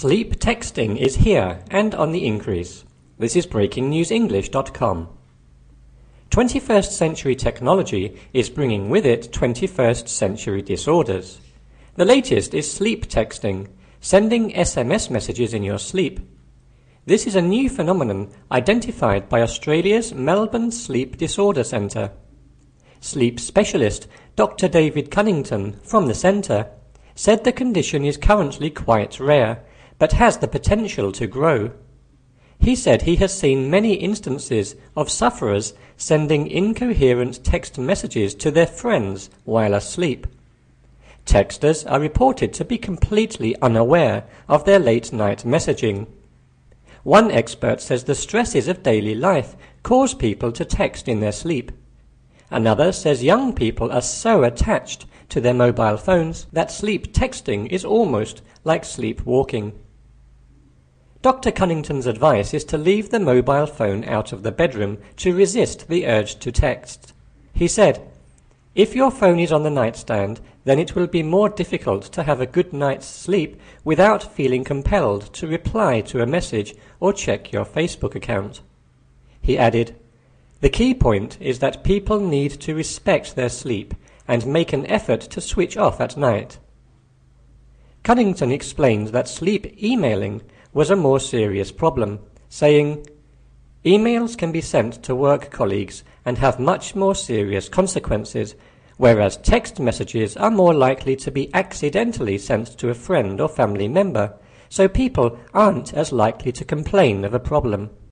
Sleep texting is here and on the increase. This is breakingnewsenglish.com. 21st century technology is bringing with it 21st century disorders. The latest is sleep texting, sending SMS messages in your sleep. This is a new phenomenon identified by Australia's Melbourne Sleep Disorder Centre. Sleep specialist Dr. David Cunnington from the centre said the condition is currently quite rare but has the potential to grow. He said he has seen many instances of sufferers sending incoherent text messages to their friends while asleep. Texters are reported to be completely unaware of their late night messaging. One expert says the stresses of daily life cause people to text in their sleep. Another says young people are so attached to their mobile phones that sleep texting is almost like sleepwalking. Dr. Cunnington's advice is to leave the mobile phone out of the bedroom to resist the urge to text. He said, If your phone is on the nightstand, then it will be more difficult to have a good night's sleep without feeling compelled to reply to a message or check your Facebook account. He added, The key point is that people need to respect their sleep and make an effort to switch off at night. Cunnington explained that sleep emailing was a more serious problem, saying, Emails can be sent to work colleagues and have much more serious consequences, whereas text messages are more likely to be accidentally sent to a friend or family member, so people aren't as likely to complain of a problem.